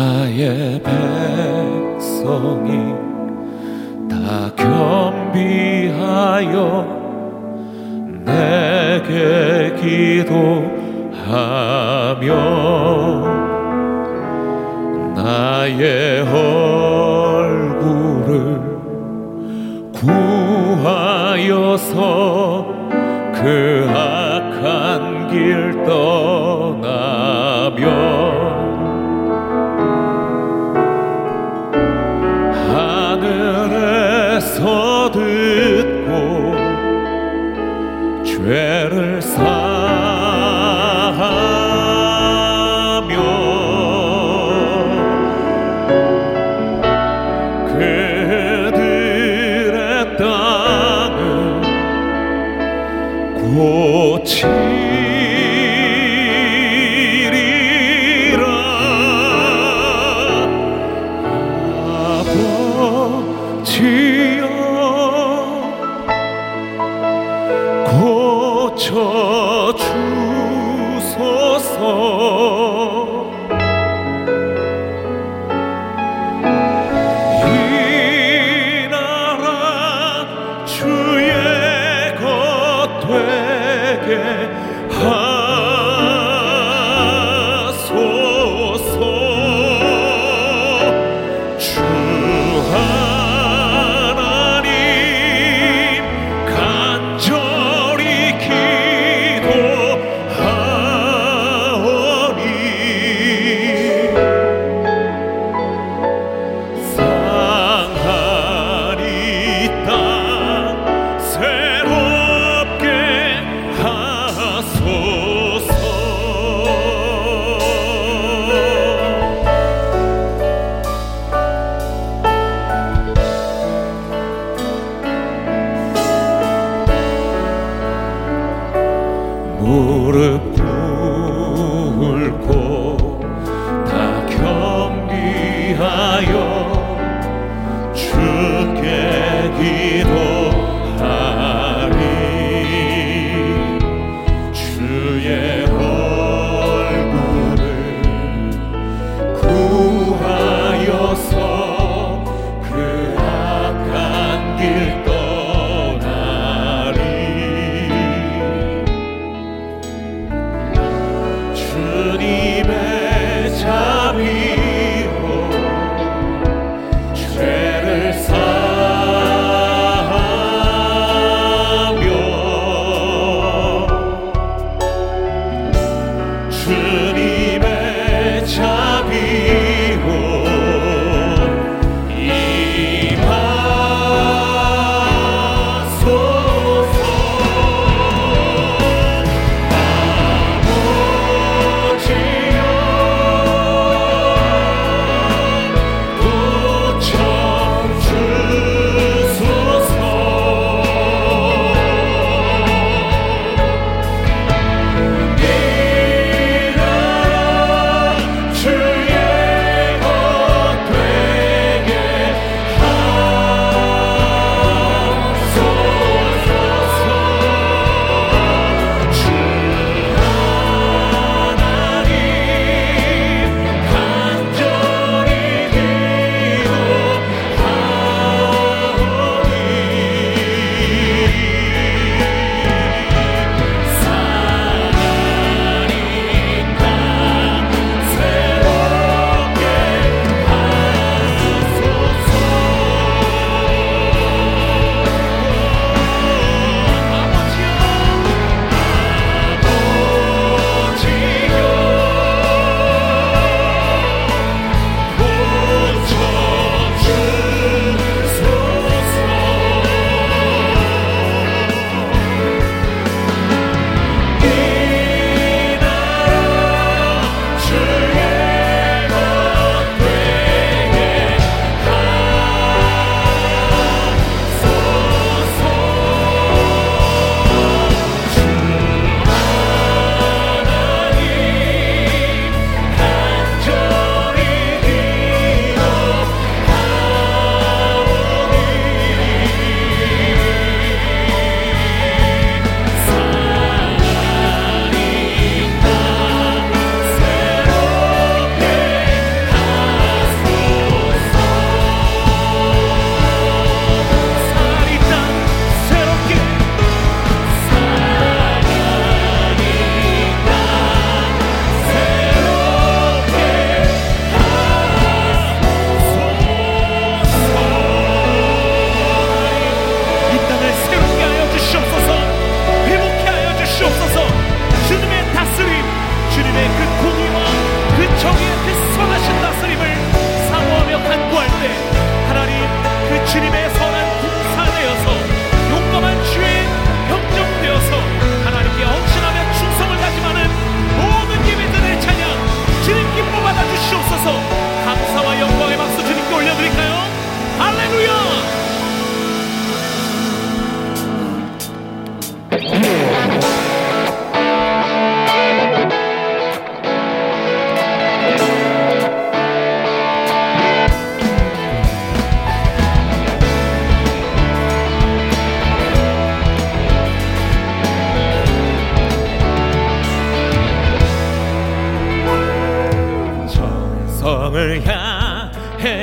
나의 백성이 다 겸비하여 내게 기도하며 나의 얼굴을 구하여서 그 악한 길 떠. 꽃이 내게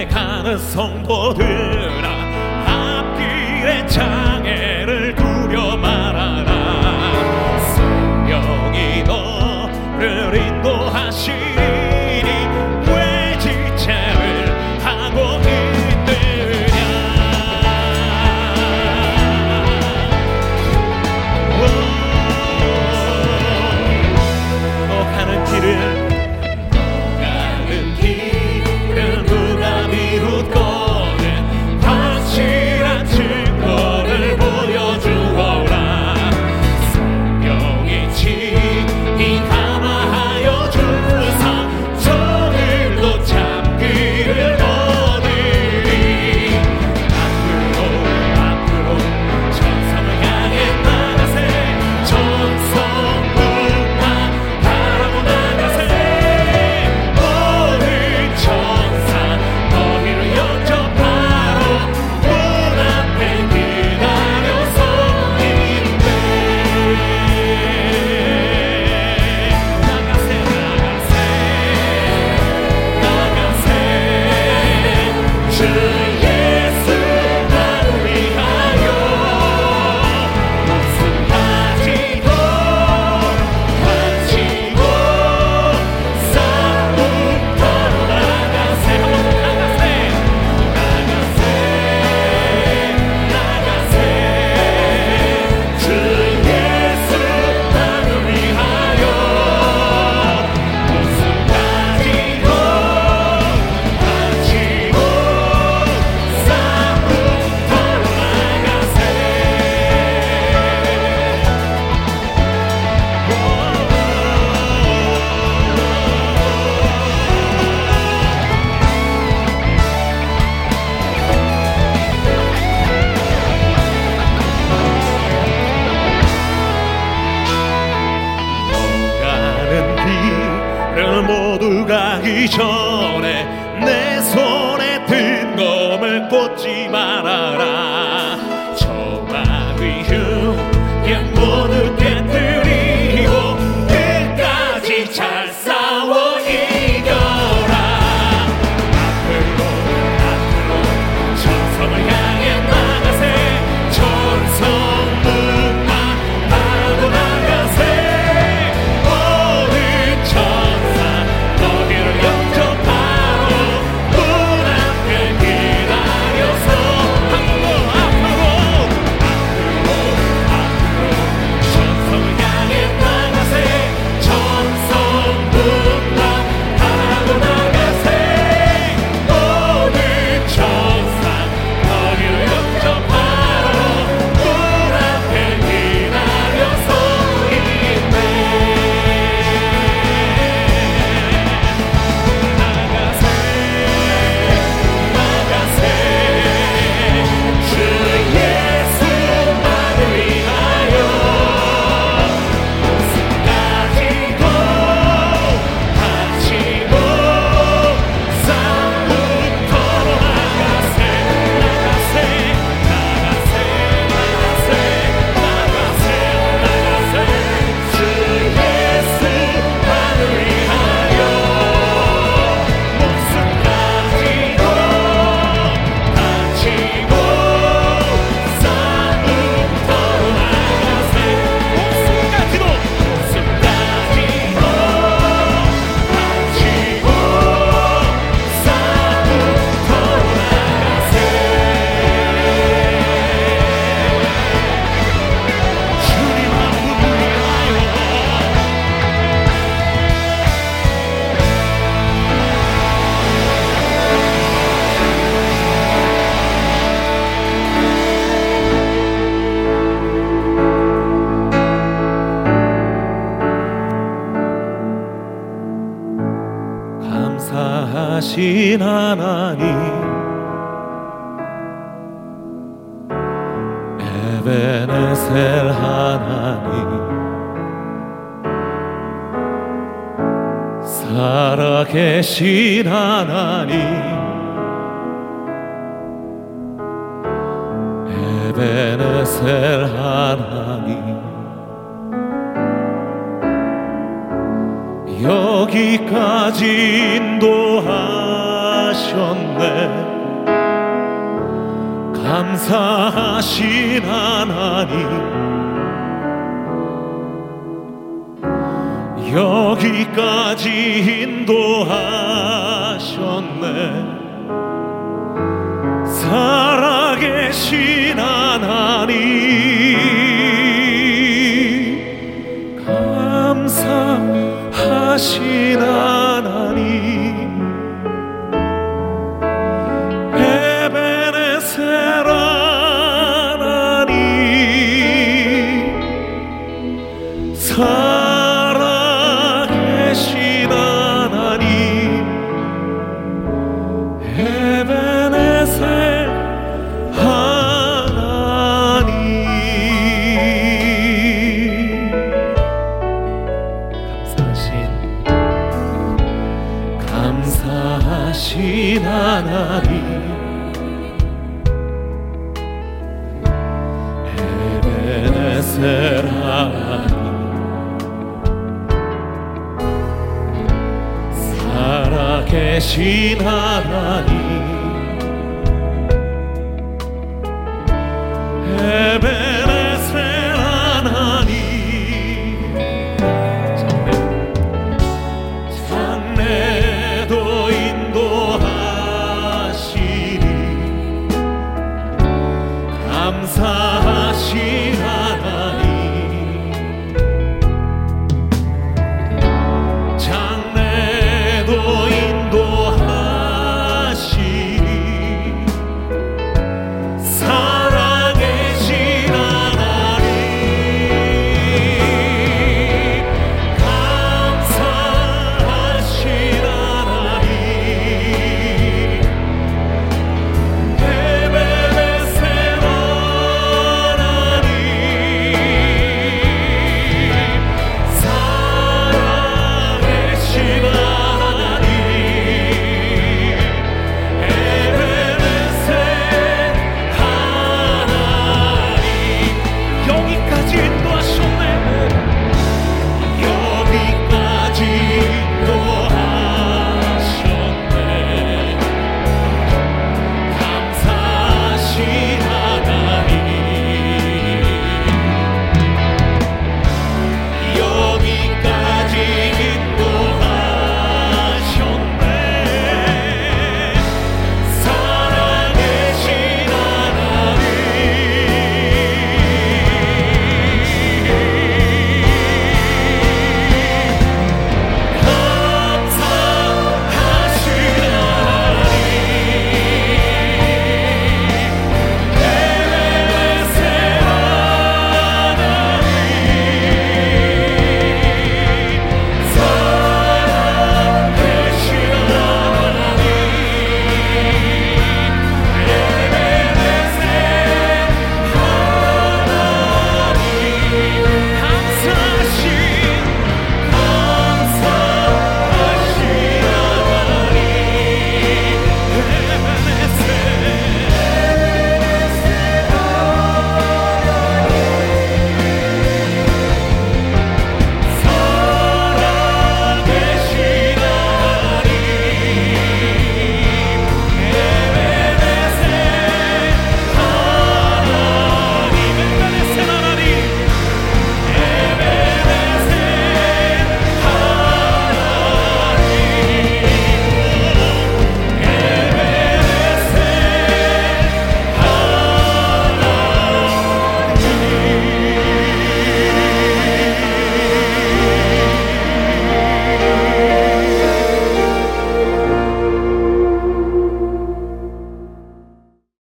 가는 성도들아 앞길에 차 저 전능하신 하나님. 에베네셀 하나님. 살아계신 하나님. 에베네셀 하나님. 여기까지 인도하셨네. 감사하신 하나님. 여기까지 인도하셨네. 살아계신 하나님. 감사 하신 하나님